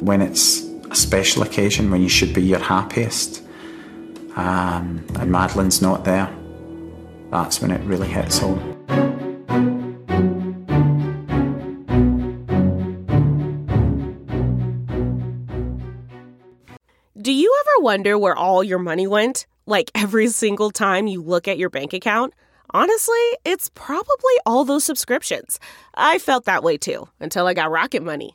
When it's a special occasion, when you should be your happiest, um, and Madeleine's not there, that's when it really hits home. Do you ever wonder where all your money went? Like every single time you look at your bank account? Honestly, it's probably all those subscriptions. I felt that way too until I got Rocket Money.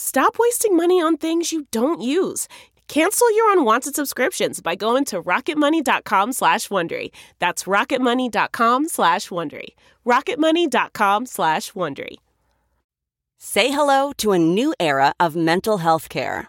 Stop wasting money on things you don't use. Cancel your unwanted subscriptions by going to rocketmoney.com slash Wondery. That's rocketmoney.com slash Wondery. rocketmoney.com slash Wondery. Say hello to a new era of mental health care.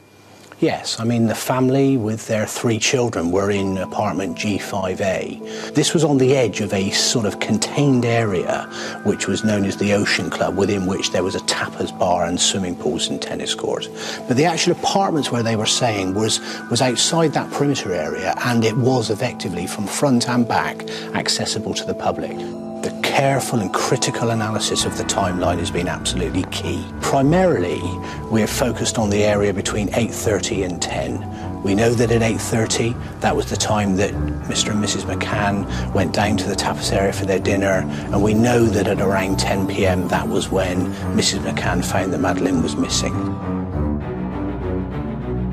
Yes, I mean, the family with their three children were in apartment G5A. This was on the edge of a sort of contained area, which was known as the Ocean Club, within which there was a tapas bar and swimming pools and tennis courts. But the actual apartments where they were staying was, was outside that perimeter area, and it was effectively from front and back accessible to the public. The careful and critical analysis of the timeline has been absolutely key. Primarily, we're focused on the area between 8.30 and 10. We know that at 8.30, that was the time that Mr. and Mrs. McCann went down to the tapas area for their dinner, and we know that at around 10 p.m., that was when Mrs. McCann found that Madeleine was missing.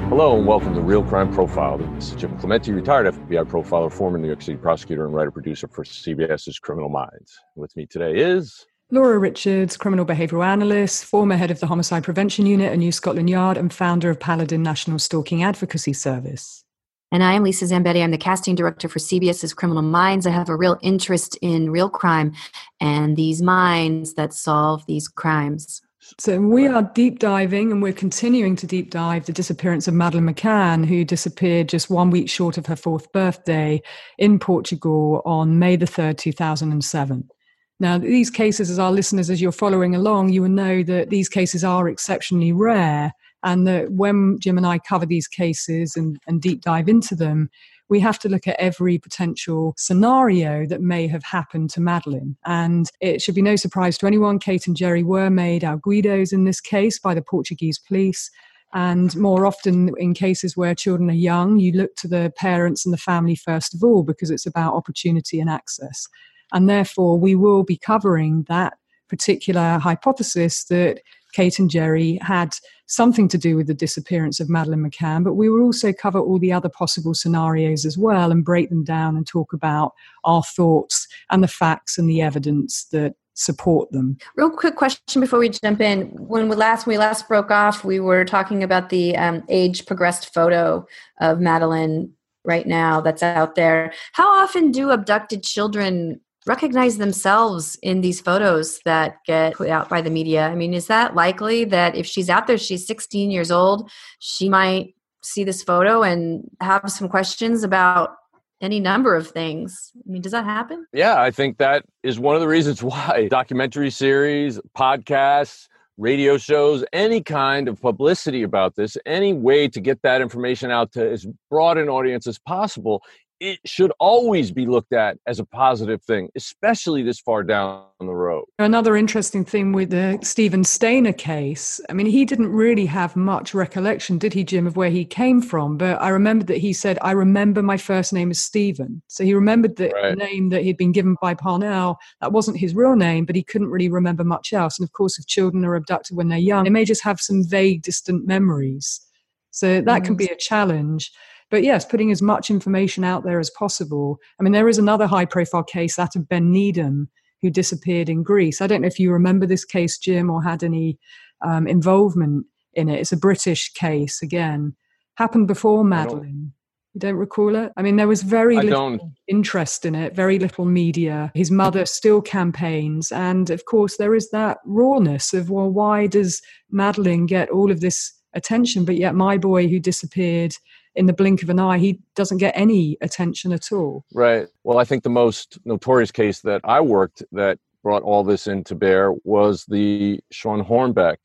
Hello and welcome to Real Crime Profile. This is Jim Clemente, retired FBI profiler, former New York City prosecutor, and writer producer for CBS's Criminal Minds. With me today is Laura Richards, criminal behavioural analyst, former head of the Homicide Prevention Unit at New Scotland Yard, and founder of Paladin National Stalking Advocacy Service. And I am Lisa Zambetti. I'm the casting director for CBS's Criminal Minds. I have a real interest in real crime and these minds that solve these crimes. So we are deep diving and we're continuing to deep dive the disappearance of Madeleine McCann, who disappeared just one week short of her fourth birthday in Portugal on May the 3rd, 2007. Now, these cases, as our listeners, as you're following along, you will know that these cases are exceptionally rare. And that when Jim and I cover these cases and, and deep dive into them, we have to look at every potential scenario that may have happened to Madeleine. And it should be no surprise to anyone, Kate and Gerry were made arguidos in this case by the Portuguese police. And more often, in cases where children are young, you look to the parents and the family first of all because it's about opportunity and access. And therefore, we will be covering that particular hypothesis that Kate and Gerry had something to do with the disappearance of Madeleine McCann, but we will also cover all the other possible scenarios as well and break them down and talk about our thoughts and the facts and the evidence that support them. Real quick question before we jump in. When we last when we last broke off, we were talking about the um, age progressed photo of Madeleine right now that's out there. How often do abducted children recognize themselves in these photos that get put out by the media? I mean, is that likely that if she's out there, she's 16 years old, she might see this photo and have some questions about any number of things. I mean, does that happen? Yeah, I think that is one of the reasons why documentary series, podcasts, radio shows, any kind of publicity about this, any way to get that information out to as broad an audience as possible it should always be looked at as a positive thing, especially this far down the road. Another interesting thing with the Steven Stayner case, I mean, he didn't really have much recollection, did he, Jim, of where he came from? But I remember that he said, I remember my first name is Stephen. So he remembered the right. name that he'd been given by Parnell. That wasn't his real name, but he couldn't really remember much else. And of course, if children are abducted when they're young, they may just have some vague, distant memories. So that can be a challenge. But yes, putting as much information out there as possible. I mean, there is another high profile case, that of Ben Needham, who disappeared in Greece. I don't know if you remember this case, Jim, or had any um, involvement in it. It's a British case, again. Happened before Madeleine. You don't recall it? I mean, there was very I little don't. interest in it, very little media. His mother still campaigns. And of course, there is that rawness of, well, why does Madeleine get all of this attention, but yet my boy who disappeared in the blink of an eye, he doesn't get any attention at all. Right. Well, I think the most notorious case that I worked that brought all this into bear was the Shawn Hornbeck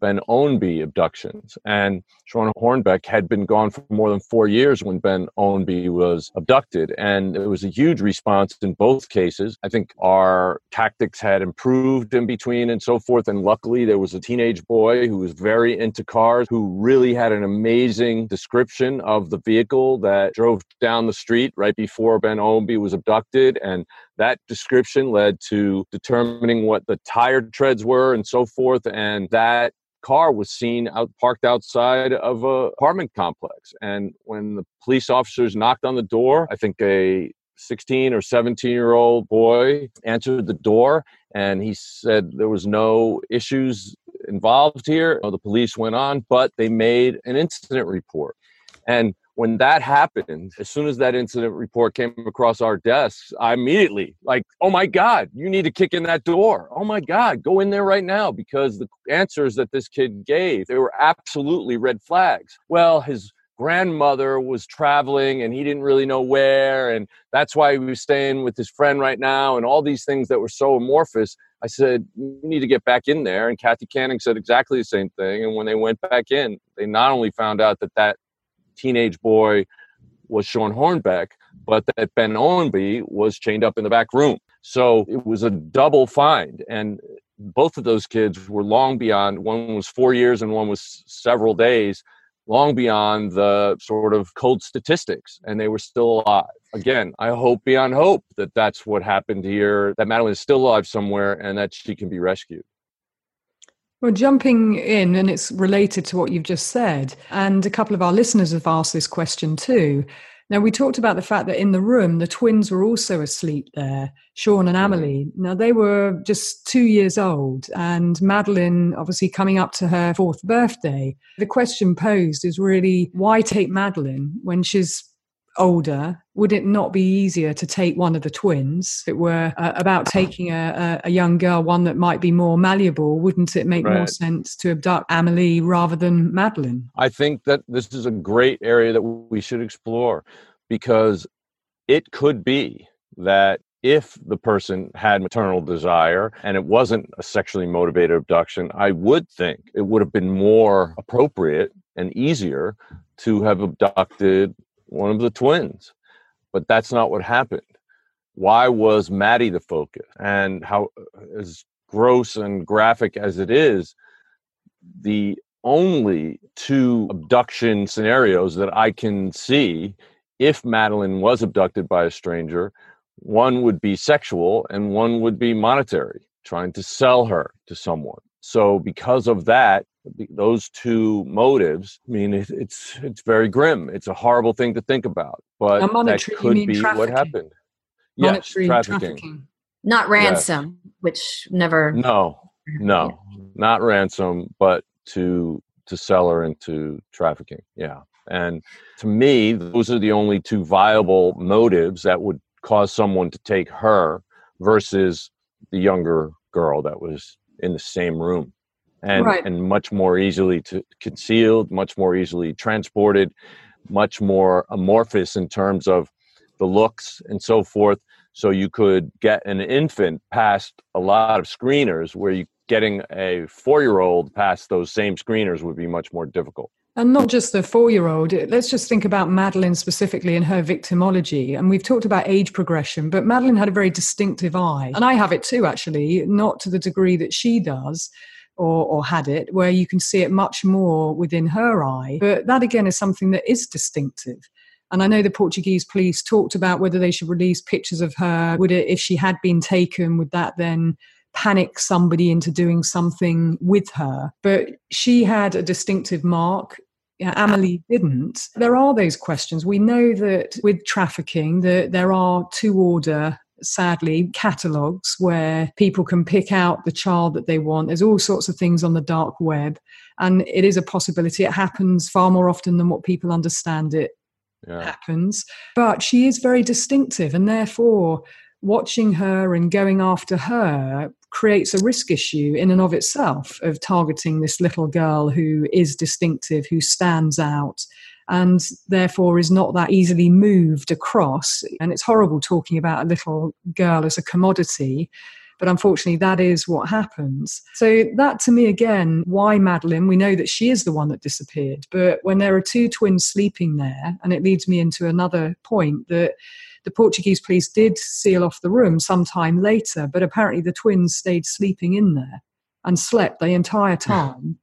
Ben Ownby abductions. And Shawn Hornbeck had been gone for more than four years when Ben Ownby was abducted. And it was a huge response in both cases. I think our tactics had improved in between and so forth. And luckily, there was a teenage boy who was very into cars who really had an amazing description of the vehicle that drove down the street right before Ben Ownby was abducted. And that description led to determining what the tire treads were and so forth. And that car was seen out parked outside of a apartment complex. And when the police officers knocked on the door, I think a 16 or 17 year old boy answered the door and he said there was no issues involved here. The police went on, but they made an incident report. And when that happened, as soon as that incident report came across our desks, I immediately like, oh my God, you need to kick in that door. Oh my God, go in there right now because the answers that this kid gave, they were absolutely red flags. Well, his grandmother was traveling and he didn't really know where and that's why he was staying with his friend right now and all these things that were so amorphous i said you need to get back in there and kathy canning said exactly the same thing and when they went back in they not only found out that that teenage boy was Shawn Hornbeck, but that Ben Ownby was chained up in the back room. So it was a double find. And both of those kids were long beyond, one was four years and one was several days, long beyond the sort of cold statistics. And they were still alive. Again, I hope beyond hope that that's what happened here, that madeline is still alive somewhere and that she can be rescued. Well, jumping in, and it's related to what you've just said, and a couple of our listeners have asked this question too. Now, we talked about the fact that in the room, the twins were also asleep there, Sean and mm-hmm. Amelie. Now, they were just two years old, and Madeleine, obviously coming up to her fourth birthday. The question posed is really why take Madeleine when she's older, would it not be easier to take one of the twins? If it were uh, about taking a, a, young girl, one that might be more malleable, wouldn't it make right. more sense to abduct Amelie rather than Madeleine? I think that this is a great area that we should explore because it could be that if the person had maternal desire and it wasn't a sexually motivated abduction, I would think it would have been more appropriate and easier to have abducted one of the twins. But that's not what happened. Why was Maddie the focus? And how, uh, as gross and graphic as it is, the only two abduction scenarios that I can see if Madeleine was abducted by a stranger, one would be sexual and one would be monetary, trying to sell her to someone. So, because of that, those two motives, I mean, it, it's it's very grim. It's a horrible thing to think about, but that could be what happened. Yes, trafficking. trafficking. Not ransom, yes. which never. No, no, yeah. not ransom, but to to sell her into trafficking. Yeah. And to me, those are the only two viable motives that would cause someone to take her versus the younger girl that was in the same room and right. and much more easily to concealed much more easily transported much more amorphous in terms of the looks and so forth so you could get an infant past a lot of screeners where you getting a four year old past those same screeners would be much more difficult. And not just the four year old. Let's just think about Madeleine specifically and her victimology. And we've talked about age progression, but Madeleine had a very distinctive eye. And I have it too, actually, not to the degree that she does. Or, or had it, where you can see it much more within her eye. But that again is something that is distinctive. And I know the Portuguese police talked about whether they should release pictures of her. Would it, if she had been taken, would that then panic somebody into doing something with her? But she had a distinctive mark. Yeah, Amelie didn't. There are those questions. We know that with trafficking, that there are two order sadly, catalogues where people can pick out the child that they want. There's all sorts of things on the dark web, and it is a possibility. It happens far more often than what people understand it yeah. happens. But she is very distinctive, and therefore, watching her and going after her creates a risk issue in and of itself of targeting this little girl who is distinctive, who stands out, and therefore is not that easily moved across. And it's horrible talking about a little girl as a commodity. But unfortunately, that is what happens. So, that to me, again, why Madeleine? We know that she is the one that disappeared. But when there are two twins sleeping there, and it leads me into another point that the Portuguese police did seal off the room sometime later, but apparently the twins stayed sleeping in there and slept the entire time.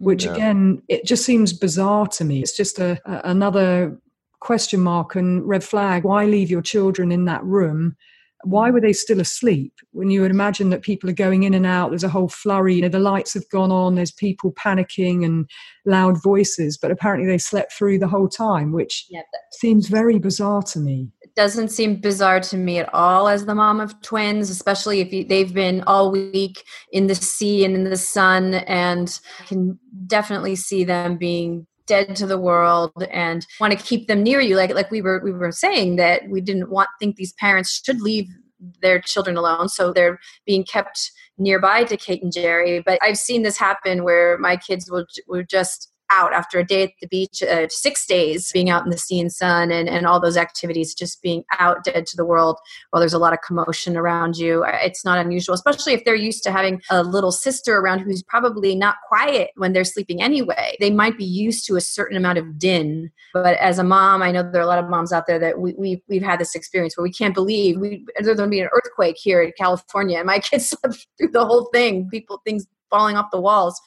Which yeah. again, it just seems bizarre to me. It's just a, a another question mark and red flag. Why leave your children in that room why were they still asleep when you would imagine that people are going in and out there's a whole flurry you know the lights have gone on there's people panicking and loud voices but apparently they slept through the whole time which yeah, seems very bizarre to me it doesn't seem bizarre to me at all as the mom of twins especially if you, they've been all week in the sea and in the sun and I can definitely see them being dead to the world and want to keep them near you like like we were we were saying that we didn't want think these parents should leave their children alone so they're being kept nearby to Kate and Gerry. but I've seen this happen where my kids will will just out after a day at the beach, uh, six days being out in the sea and sun and, and all those activities, just being out dead to the world while there's a lot of commotion around you. It's not unusual, especially if they're used to having a little sister around who's probably not quiet when they're sleeping anyway. They might be used to a certain amount of din. But as a mom, I know there are a lot of moms out there that we, we, we've had this experience where we can't believe we, there's going to be an earthquake here in California and my kids slept through the whole thing, people, things falling off the walls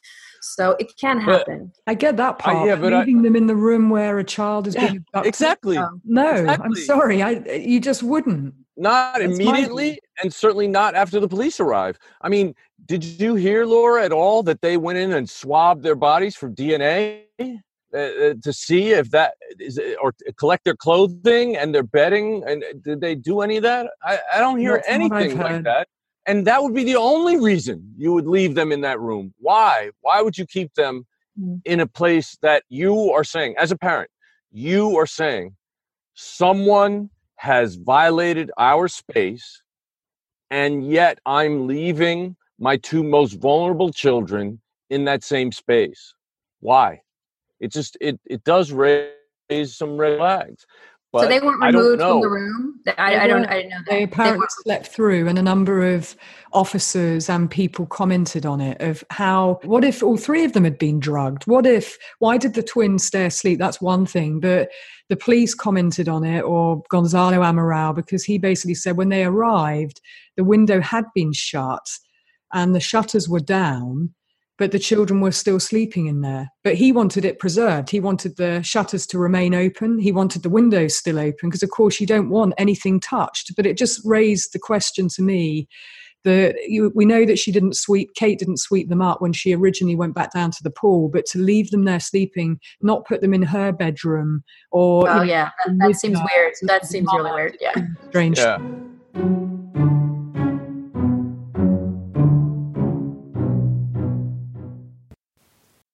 so it can happen. But, I get that part. yeah, but leaving I, them in the room where a child is yeah, being abducted. Exactly. no, exactly. I'm sorry. I you just wouldn't. Not That's immediately, and certainly not after the police arrive. I mean, did you hear Laura at all that they went in and swabbed their bodies for DNA? Uh, uh, to see if that is or collect their clothing and their bedding and uh, did they do any of that i, I don't hear That's anything like that and that would be the only reason you would leave them in that room. Why? Why would you keep them mm. in a place that you are saying, as a parent, you are saying someone has violated our space, and yet I'm leaving my two most vulnerable children in that same space? Why? It just it it does raise some red flags. But so they weren't removed from the room. I, I don't. I didn't know that. They apparently they slept through, and a number of officers and people commented on it. Of how, what if all three of them had been drugged? What if? Why did the twins stay asleep? That's one thing, but the police commented on it, or Gonçalo Amaral, because he basically said when they arrived, the window had been shut and the shutters were down but the children were still sleeping in there. But he wanted it preserved. He wanted the shutters to remain open. He wanted the windows still open because, of course, you don't want anything touched. But it just raised the question to me that you, we know that she didn't sweep, Kate didn't sweep them up when she originally went back down to the pool, but to leave them there sleeping, not put them in her bedroom or. Oh, you know, yeah, that, that seems weird. That seems really weird. Yeah. Strange. Yeah.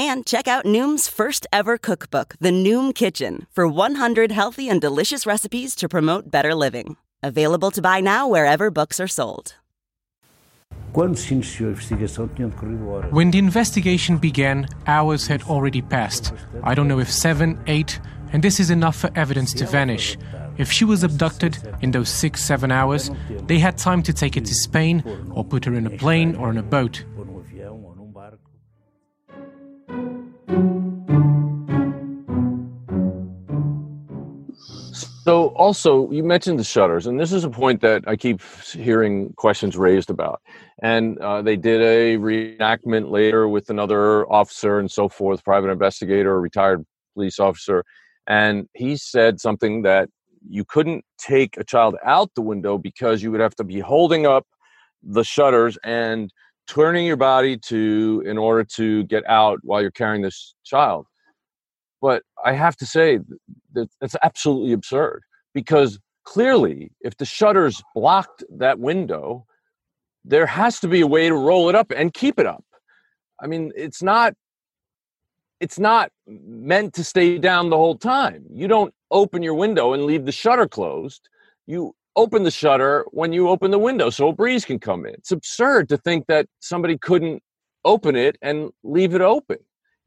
And check out Noom's first ever cookbook, The Noom Kitchen, for 100 healthy and delicious recipes to promote better living. Available to buy now wherever books are sold. Quando se iniciou a investigação, tinham decorrido horas. When the investigation began, hours had already passed. I don't know if seven, eight, and this is enough for evidence to vanish. If she was abducted in those six, seven hours, they had time to take her to Spain or put her in a plane or on a boat. So, also, you mentioned the shutters, and this is a point that I keep hearing questions raised about. And uh, they did a reenactment later with another officer and so forth, private investigator, retired police officer. And he said something that you couldn't take a child out the window because you would have to be holding up the shutters and turning your body to in order to get out while you're carrying this child. But i have to say that that's absolutely absurd because clearly if the shutters blocked that window there has to be a way to roll it up and keep it up. I mean it's not it's not meant to stay down the whole time. You don't open your window and leave the shutter closed. You open the shutter when you open the window so a breeze can come in it's absurd to think that somebody couldn't open it and leave it open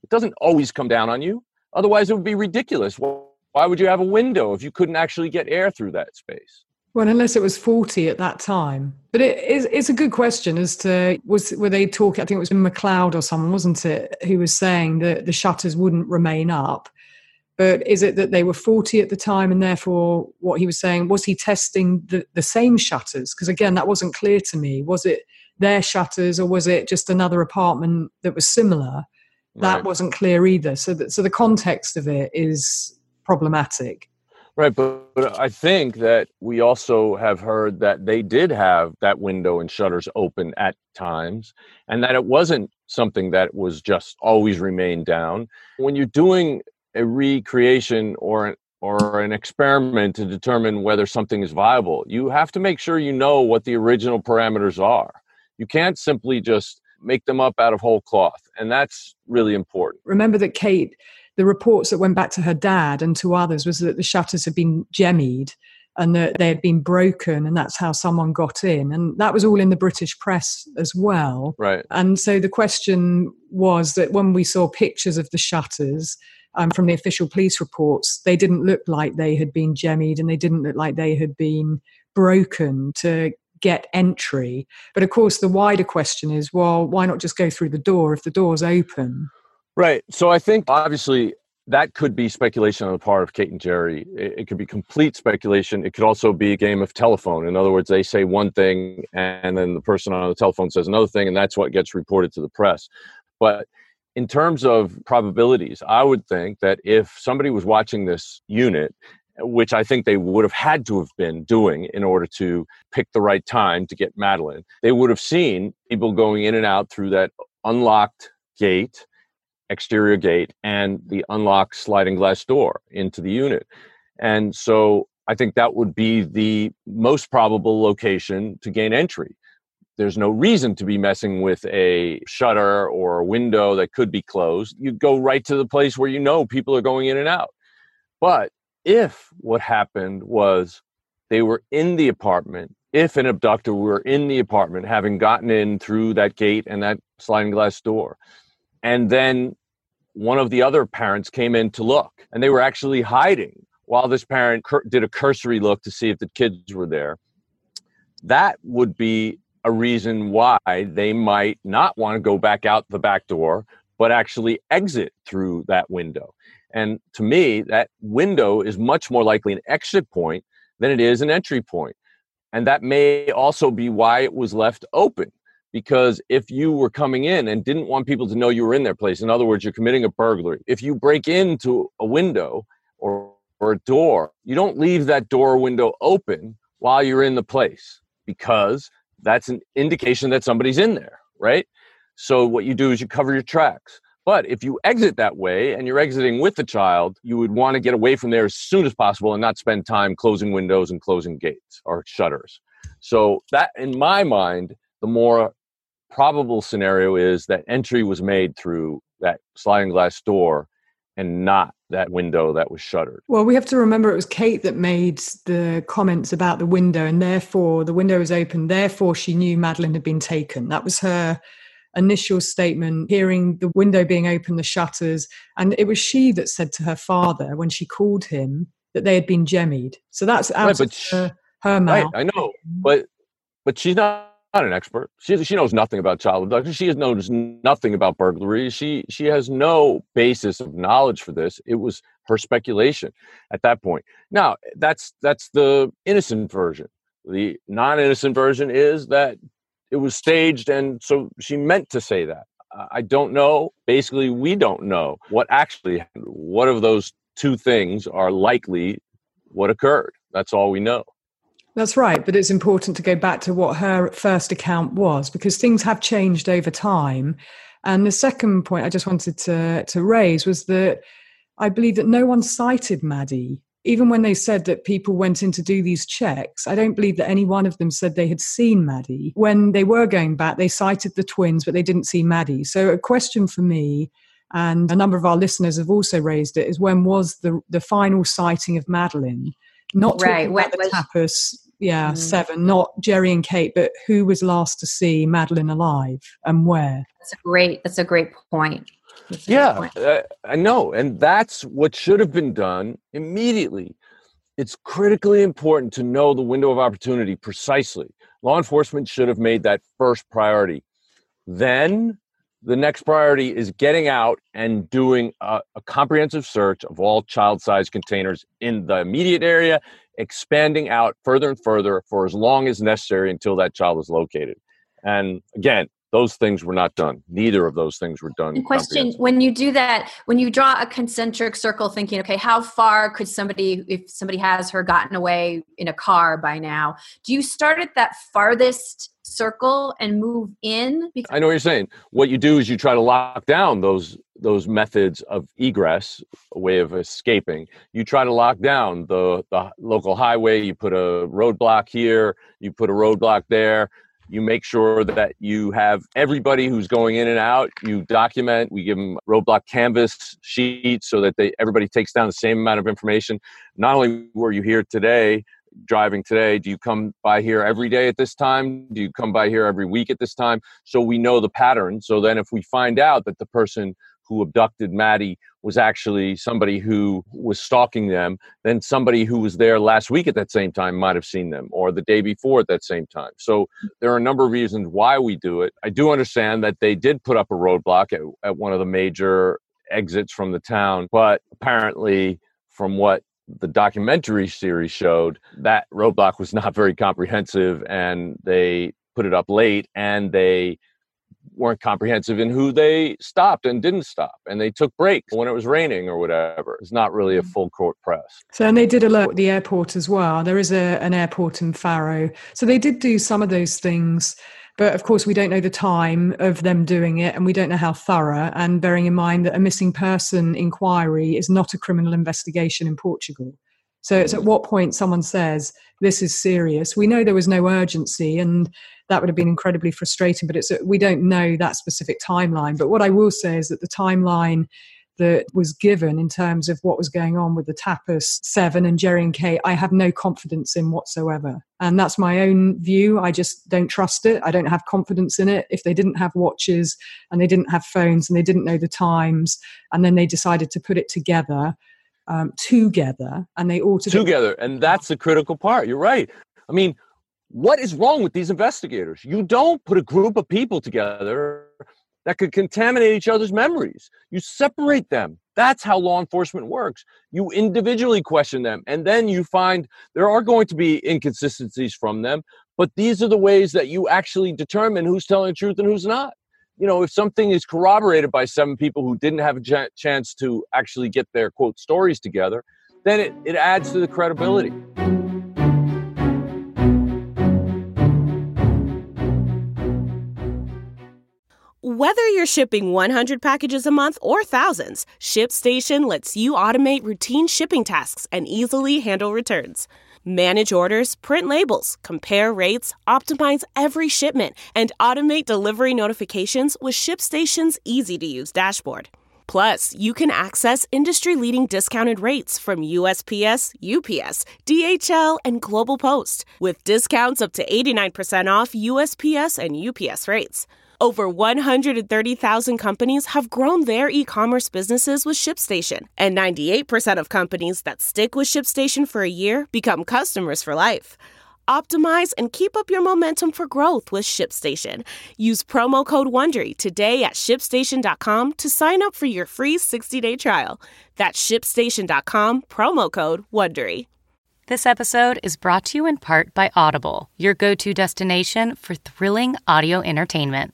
it doesn't always come down on you Otherwise, it would be ridiculous. Why would you have a window if you couldn't actually get air through that space? Well, unless it was 40 at that time. But it is, it's a good question as to was were they talking, I think it was McLeod or someone, wasn't it, who was saying that the shutters wouldn't remain up. But is it that they were 40 at the time and therefore what he was saying, was he testing the, the same shutters? Because again, that wasn't clear to me. Was it their shutters or was it just another apartment that was similar? that Right. wasn't clear either. So, that, so the context of it is problematic. Right, but, but I think that we also have heard that they did have that window and shutters open at times, and that it wasn't something that was just always remained down. When you're doing a recreation or an or an experiment to determine whether something is viable, you have to make sure you know what the original parameters are. You can't simply just make them up out of whole cloth, and that's really important. Remember that Kate, the reports that went back to her dad and to others was that the shutters had been jemmied and that they had been broken, and that's how someone got in. And that was all in the British press as well. Right. And so the question was that when we saw pictures of the shutters um, from the official police reports, they didn't look like they had been jemmied and they didn't look like they had been broken to get entry. But of course, the wider question is well, why not just go through the door if the door's open? Right. So I think obviously that could be speculation on the part of Kate and Gerry. It, it could be complete speculation. It could also be a game of telephone. In other words, they say one thing and then the person on the telephone says another thing, and that's what gets reported to the press. But in terms of probabilities, I would think that if somebody was watching this unit, which I think they would have had to have been doing in order to pick the right time to get Madeleine, they would have seen people going in and out through that unlocked gate exterior gate and the unlocked sliding glass door into the unit. And so I think that would be the most probable location to gain entry. There's no reason to be messing with a shutter or a window that could be closed. You go right to the place where you know people are going in and out. But if what happened was they were in the apartment, if an abductor were in the apartment, having gotten in through that gate and that sliding glass door, and then one of the other parents came in to look, and they were actually hiding while this parent cur- did a cursory look to see if the kids were there. That would be a reason why they might not want to go back out the back door, but actually exit through that window. And to me, that window is much more likely an exit point than it is an entry point. And that may also be why it was left open. Because if you were coming in and didn't want people to know you were in their place, in other words, you're committing a burglary, if you break into a window or, or a door, you don't leave that door window open while you're in the place because that's an indication that somebody's in there, right? So what you do is you cover your tracks. But if you exit that way and you're exiting with the child, you would want to get away from there as soon as possible and not spend time closing windows and closing gates or shutters. So that in my mind, the more probable scenario is that entry was made through that sliding glass door and not that window that was shuttered. Well, we have to remember it was Kate that made the comments about the window, and therefore the window was open. Therefore, she knew Madeleine had been taken. That was her initial statement, hearing the window being open, the shutters. And it was she that said to her father when she called him that they had been jemmied. So that's out right, of her, her mouth. Right, I know, but but she's not not an expert. She she knows nothing about child abduction. She has knows nothing about burglary. She she has no basis of knowledge for this. It was her speculation at that point. Now that's that's the innocent version. The non-innocent version is that it was staged, and so she meant to say that. I don't know. Basically, we don't know what actually. What of those two things are likely what occurred? That's all we know. That's right, but it's important to go back to what her first account was because things have changed over time. And the second point I just wanted to, to raise was that I believe that no one sighted Maddie. Even when they said that people went in to do these checks, I don't believe that any one of them said they had seen Maddie. When they were going back, they sighted the twins, but they didn't see Maddie. So, a question for me, and a number of our listeners have also raised it, is when was the, the final sighting of Madeleine? Not right. about the was- tapas yeah, mm. seven, not Gerry and Kate, but who was last to see Madeleine alive and where? That's a great. That's a great point. A yeah, point. Uh, I know, and that's what should have been done immediately. It's critically important to know the window of opportunity precisely. Law enforcement should have made that first priority. Then the next priority is getting out and doing a, a comprehensive search of all child size containers in the immediate area expanding out further and further for as long as necessary until that child is located. And again, those things were not done. Neither of those things were done. question when you do that, when you draw a concentric circle, thinking, okay, how far could somebody, if somebody has her gotten away in a car by now, do you start at that farthest circle and move in? I know what you're saying. What you do is you try to lock down those those methods of egress, a way of escaping. You try to lock down the the local highway. You put a roadblock here. You put a roadblock there. You make sure that you have everybody who's going in and out. You document. We give them roadblock canvas sheets so that they everybody takes down the same amount of information. Not only were you here today, driving today do you come by here every day at this time do you come by here every week at this time so we know the pattern so then if we find out that the person who abducted Maddie was actually somebody who was stalking them, then somebody who was there last week at that same time might have seen them or the day before at that same time. So there are a number of reasons why we do it. I do understand that they did put up a roadblock at, at one of the major exits from the town, but apparently, from what the documentary series showed that roadblock was not very comprehensive and they put it up late and they weren't comprehensive in who they stopped and didn't stop and they took breaks when it was raining or whatever. It's not really a mm. full court press. So and they did alert the airport as well. There is a, an airport in faro. So they did do some of those things but of course, we don't know the time of them doing it and we don't know how thorough. And bearing in mind that a missing person inquiry is not a criminal investigation in Portugal. So it's at what point someone says, this is serious. We know there was no urgency and that would have been incredibly frustrating, but it's we don't know that specific timeline. But what I will say is that the timeline that was given in terms of what was going on with the Tapas Seven and Gerry and Kate, I have no confidence in whatsoever. And that's my own view. I just don't trust it. I don't have confidence in it. If they didn't have watches and they didn't have phones and they didn't know the times, and then they decided to put it together, um, together, and they all together, and that's the critical part. You're right. I mean, what is wrong with these investigators? You don't put a group of people together that could contaminate each other's memories. You separate them. That's how law enforcement works. You individually question them, and then you find there are going to be inconsistencies from them, but these are the ways that you actually determine who's telling the truth and who's not. You know, if something is corroborated by seven people who didn't have a ch- chance to actually get their quote stories together, then it, it adds to the credibility. Whether you're shipping 100 packages a month or thousands, ShipStation lets you automate routine shipping tasks and easily handle returns. Manage orders, print labels, compare rates, optimize every shipment, and automate delivery notifications with ShipStation's easy to use dashboard. Plus, you can access industry leading discounted rates from USPS, UPS, DHL, and Global Post, with discounts up to 89% off USPS and UPS rates. Over 130,000 companies have grown their e commerce businesses with ShipStation, and 98% of companies that stick with ShipStation for a year become customers for life. Optimize and keep up your momentum for growth with ShipStation. Use promo code WONDERY today at shipstation.com to sign up for your free 60-day trial. That's shipstation.com, promo code WONDERY. This episode is brought to you in part by Audible, your go-to destination for thrilling audio entertainment.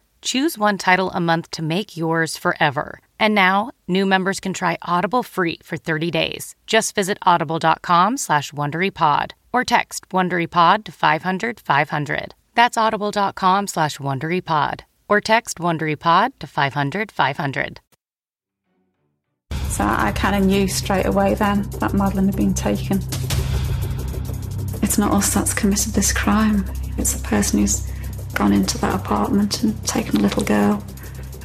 choose one title a month to make yours forever. And now, new members can try Audible free for 30 days. Just visit audible.com slash WonderyPod or text WonderyPod to 500 500. That's audible.com slash WonderyPod or text WonderyPod to 500 500. So I kind of knew straight away then that Madeleine had been taken. It's not us that's committed this crime. It's the person who's gone into that apartment and taken a little girl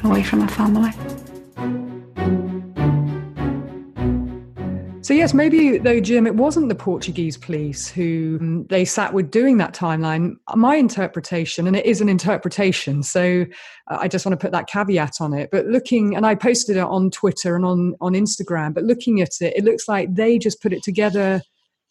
away from her family. So yes, maybe though, Jim, it wasn't the Portuguese police who um, they sat with doing that timeline. My interpretation, and it is an interpretation, so uh, I just want to put that caveat on it. But looking, and I posted it on Twitter and on on Instagram. But looking at it, it looks like they just put it together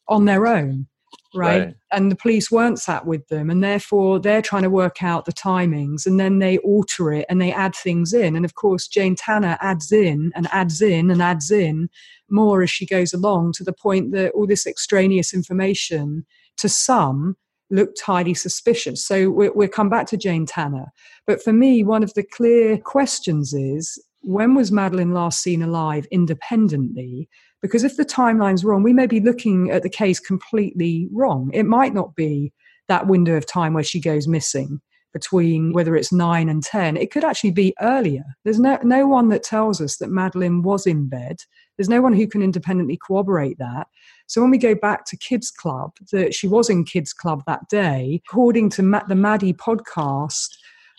on their own right? right? And the police weren't sat with them, and therefore they're trying to work out the timings, and then they alter it and they add things in. And of course, Jane Tanner adds in and adds in and adds in more as she goes along to the point that all this extraneous information to some looked highly suspicious. So we we'll come back to Jane Tanner. But for me, one of the clear questions is when was Madeleine last seen alive independently? Because if the timeline's wrong, we may be looking at the case completely wrong. It might not be that window of time where she goes missing between whether it's nine and 10. It could actually be earlier. There's no, no one that tells us that Madeleine was in bed. There's no one who can independently corroborate that. So when we go back to Kids Club, that she was in Kids Club that day, according to the Maddie podcast,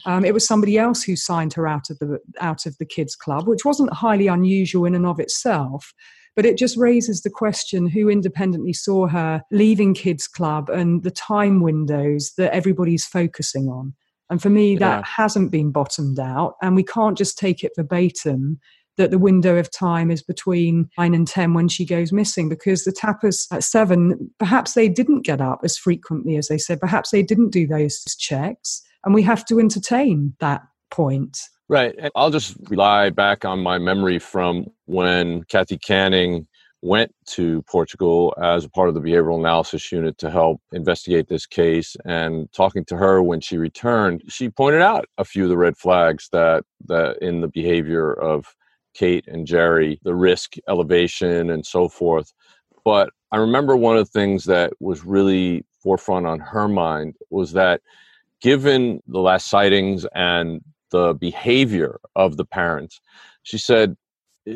um, it was somebody else who signed her out of the out of the kids club, which wasn't highly unusual in and of itself. But it just raises the question who independently saw her leaving Kids Club and the time windows that everybody's focusing on. And for me, that hasn't been bottomed out. And we can't just take it verbatim that the window of time is between 9 and 10 when she goes missing because the Tapas at 7 perhaps they didn't get up as frequently as they said perhaps they didn't do those checks and we have to entertain that point Right. And I'll just rely back on my memory from when Kathy Canning went to Portugal as a part of the behavioral analysis unit to help investigate this case and talking to her when she returned she pointed out a few of the red flags that that in the behavior of Kate and Gerry the risk elevation and so forth but I remember one of the things that was really forefront on her mind was that given the last sightings and the behavior of the parents, she said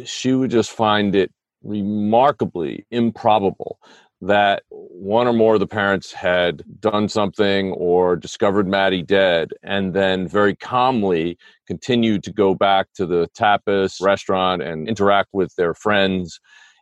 she would just find it remarkably improbable that one or more of the parents had done something or discovered Maddie dead and then very calmly continued to go back to the tapas restaurant and interact with their friends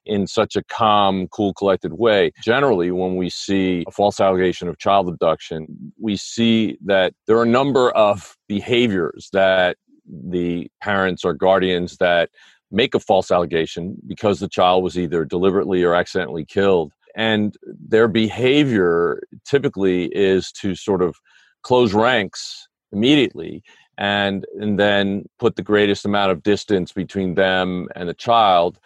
in such a calm, cool, collected way. Generally, when we see a false allegation of child abduction, we see that there are a number of behaviors that the parents or guardians that make a false allegation because the child was either deliberately or accidentally killed. And their behavior typically is to sort of close ranks immediately and, and then put the greatest amount of distance between them and the child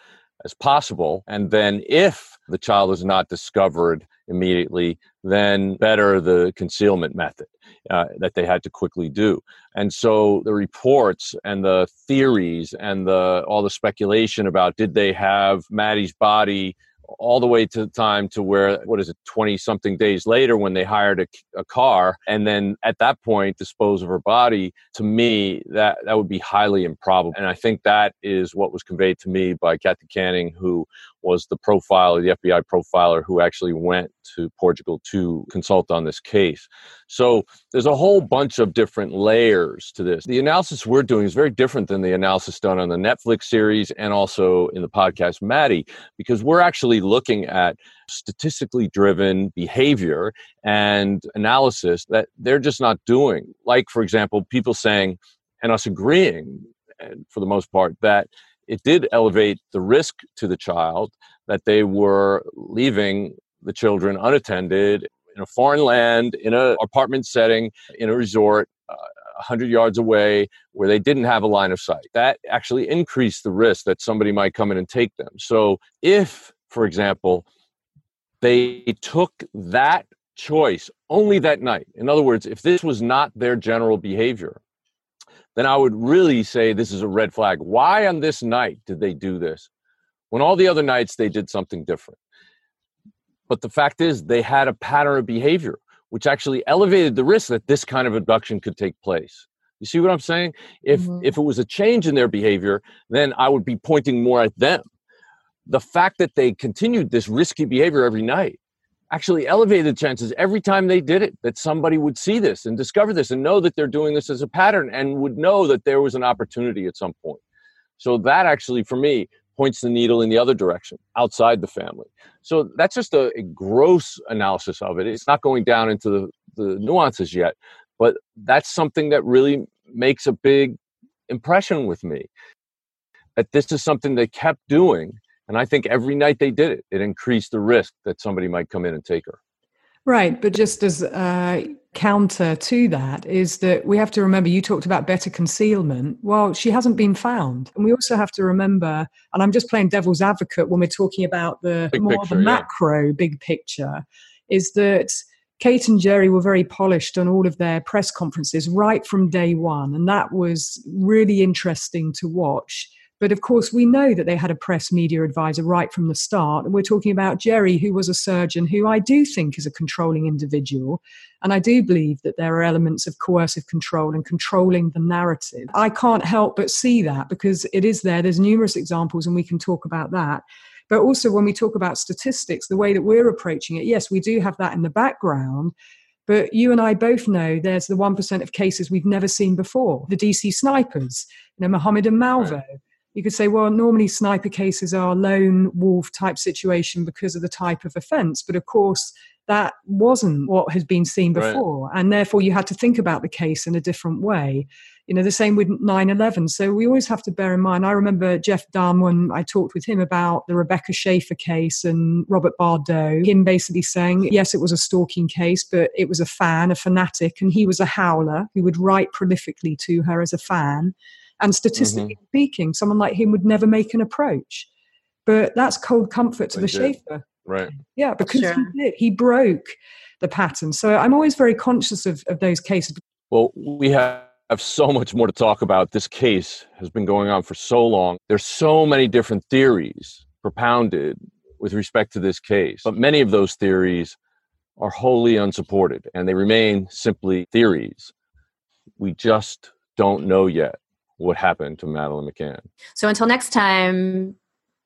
as possible. And then if the child is not discovered immediately, then better the concealment method uh, that they had to quickly do. And so the reports and the theories and the all the speculation about did they have Maddie's body all the way to the time to where what is it 20 something days later when they hired a, a, car and then at that point dispose of her body to me that that would be highly improbable. And i think that is what was conveyed to me by kathy canning who was the profiler the fbi profiler who actually went to portugal to consult on this case so there's a whole bunch of different layers to this the analysis we're doing is very different than the analysis done on the netflix series and also in the podcast maddie because we're actually looking at statistically driven behavior and analysis that they're just not doing. Like, for example, people saying, and us agreeing, for the most part, that it did elevate the risk to the child that they were leaving the children unattended in a foreign land, in an apartment setting, in a resort, uh, 100 yards away where they didn't have a line of sight. That actually increased the risk that somebody might come in and take them. So, if for example, they took that choice only that night. In other words, if this was not their general behavior, then I would really say this is a red flag. Why on this night did they do this? When all the other nights they did something different. But the fact is, they had a pattern of behavior which actually elevated the risk that this kind of abduction could take place. You see what I'm saying? If mm-hmm. if it was a change in their behavior, then I would be pointing more at them the fact that they continued this risky behavior every night actually elevated the chances every time they did it that somebody would see this and discover this and know that they're doing this as a pattern and would know that there was an opportunity at some point. So that actually, for me, points the needle in the other direction outside the family. So that's just a, a gross analysis of it. It's not going down into the, the nuances yet, but that's something that really makes a big impression with me. That this is something they kept doing and I think every night they did it, it increased the risk that somebody might come in and take her. Right. But just as a counter to that is that we have to remember you talked about better concealment. Well, she hasn't been found. And we also have to remember, and I'm just playing devil's advocate when we're talking about the big more picture, the macro yeah. big picture, is that Kate and Gerry were very polished on all of their press conferences right from day one. And that was really interesting to watch but of course, we know that they had a press media advisor right from the start. We're talking about Gerry, who was a surgeon, who I do think is a controlling individual. And I do believe that there are elements of coercive control and controlling the narrative. I can't help but see that because it is there. There's numerous examples, and we can talk about that. But also, when we talk about statistics, the way that we're approaching it, yes, we do have that in the background. But you and I both know there's the 1% of cases we've never seen before the DC snipers, you know, Mohammed and Malvo. Right you could say, well, normally sniper cases are lone wolf type situation because of the type of offence. But of course, that wasn't what has been seen before. Right. And therefore, you had to think about the case in a different way. You know, the same with 9 11. So we always have to bear in mind. I remember Jeff Dunn when I talked with him about the Rebecca Schaeffer case and Robert Bardo, him basically saying, yes, it was a stalking case, but it was a fan, a fanatic, and he was a howler who would write prolifically to her as a fan. And statistically mm-hmm. speaking, someone like him would never make an approach. But that's cold comfort to they the did. Schaeffer. Right. Yeah, because sure. he did. He broke the pattern. So I'm always very conscious of, of those cases. Well, we have have so much more to talk about. This case has been going on for so long. There's so many different theories propounded with respect to this case. But many of those theories are wholly unsupported and they remain simply theories. We just don't know yet what happened to Madeleine McCann. So until next time,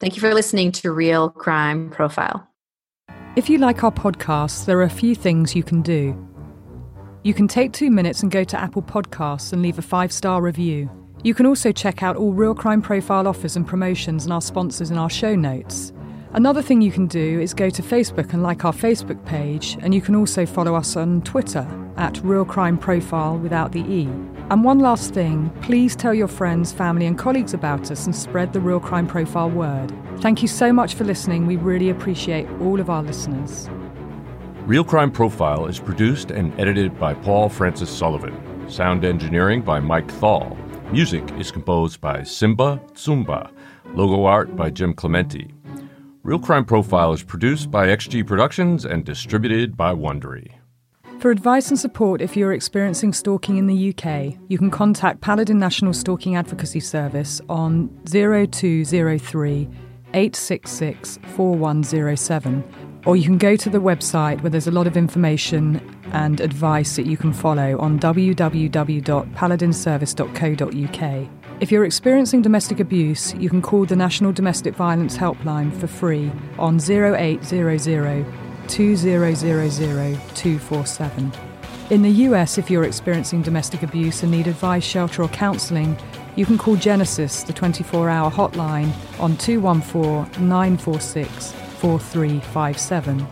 thank you for listening to Real Crime Profile. If you like our podcasts, there are a few things you can do. You can take two minutes and go to Apple Podcasts and leave a five star review. You can also check out all Real Crime Profile offers and promotions and our sponsors in our show notes. Another thing you can do is go to Facebook and like our Facebook page, and you can also follow us on Twitter at Real Crime Profile without the E. And one last thing please tell your friends, family, and colleagues about us and spread the Real Crime Profile word. Thank you so much for listening. We really appreciate all of our listeners. Real Crime Profile is produced and edited by Paul Francis Sullivan. Sound engineering by Mike Thal. Music is composed by Simba Tsumba. Logo art by Jim Clemente. Real Crime Profile is produced by XG Productions and distributed by Wondery. For advice and support if you're experiencing stalking in the UK, you can contact Paladin National Stalking Advocacy Service on 0203 866 4107, or you can go to the website where there's a lot of information and advice that you can follow on www.paladinservice.co.uk. If you're experiencing domestic abuse, you can call the National Domestic Violence Helpline for free on 0800 2000 247. In the US, if you're experiencing domestic abuse and need advice, shelter, or counselling, you can call Genesis, the 24 hour hotline, on 214 946 4357.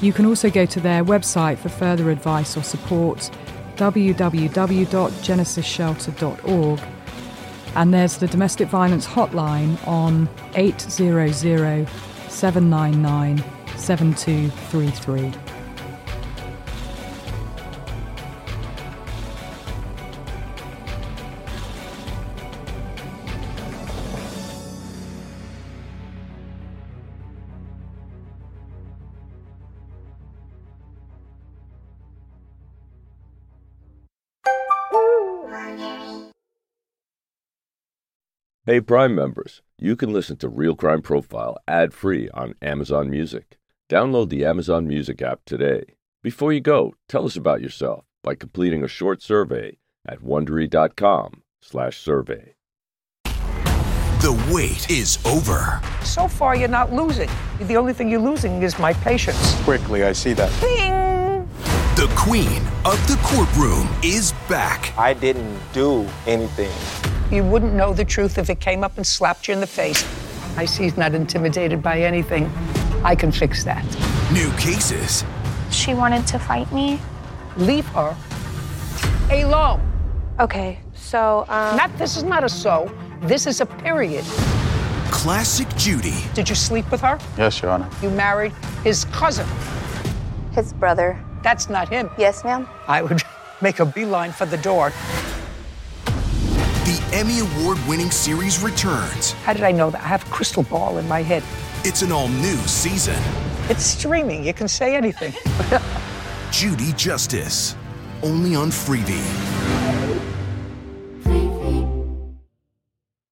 You can also go to their website for further advice or support www.genesisshelter.org and there's the domestic violence hotline on 800 799 7233. Hey, Prime members, you can listen to Real Crime Profile ad free on Amazon Music. Download the Amazon Music app today. Before you go, tell us about yourself by completing a short survey at wondery.com/survey. The wait is over. So far, you're not losing. The only thing you're losing is my patience. Quickly, I see that. Bing! The queen of the courtroom is back. I didn't do anything. You wouldn't know the truth if it came up and slapped you in the face. I see he's not intimidated by anything. I can fix that. New cases. She wanted to fight me. Leave her alone. Okay, so um, Not this is not a so. This is a period. Classic Judy. Did you sleep with her? Yes, Your Honor. You married his cousin. his brother. That's not him. Yes, ma'am. I would make a beeline for the door. The Emmy Award winning series returns. How did I know that? I have a crystal ball in my head. It's an all new season. It's streaming. You can say anything. Judy Justice. Only on Freevee.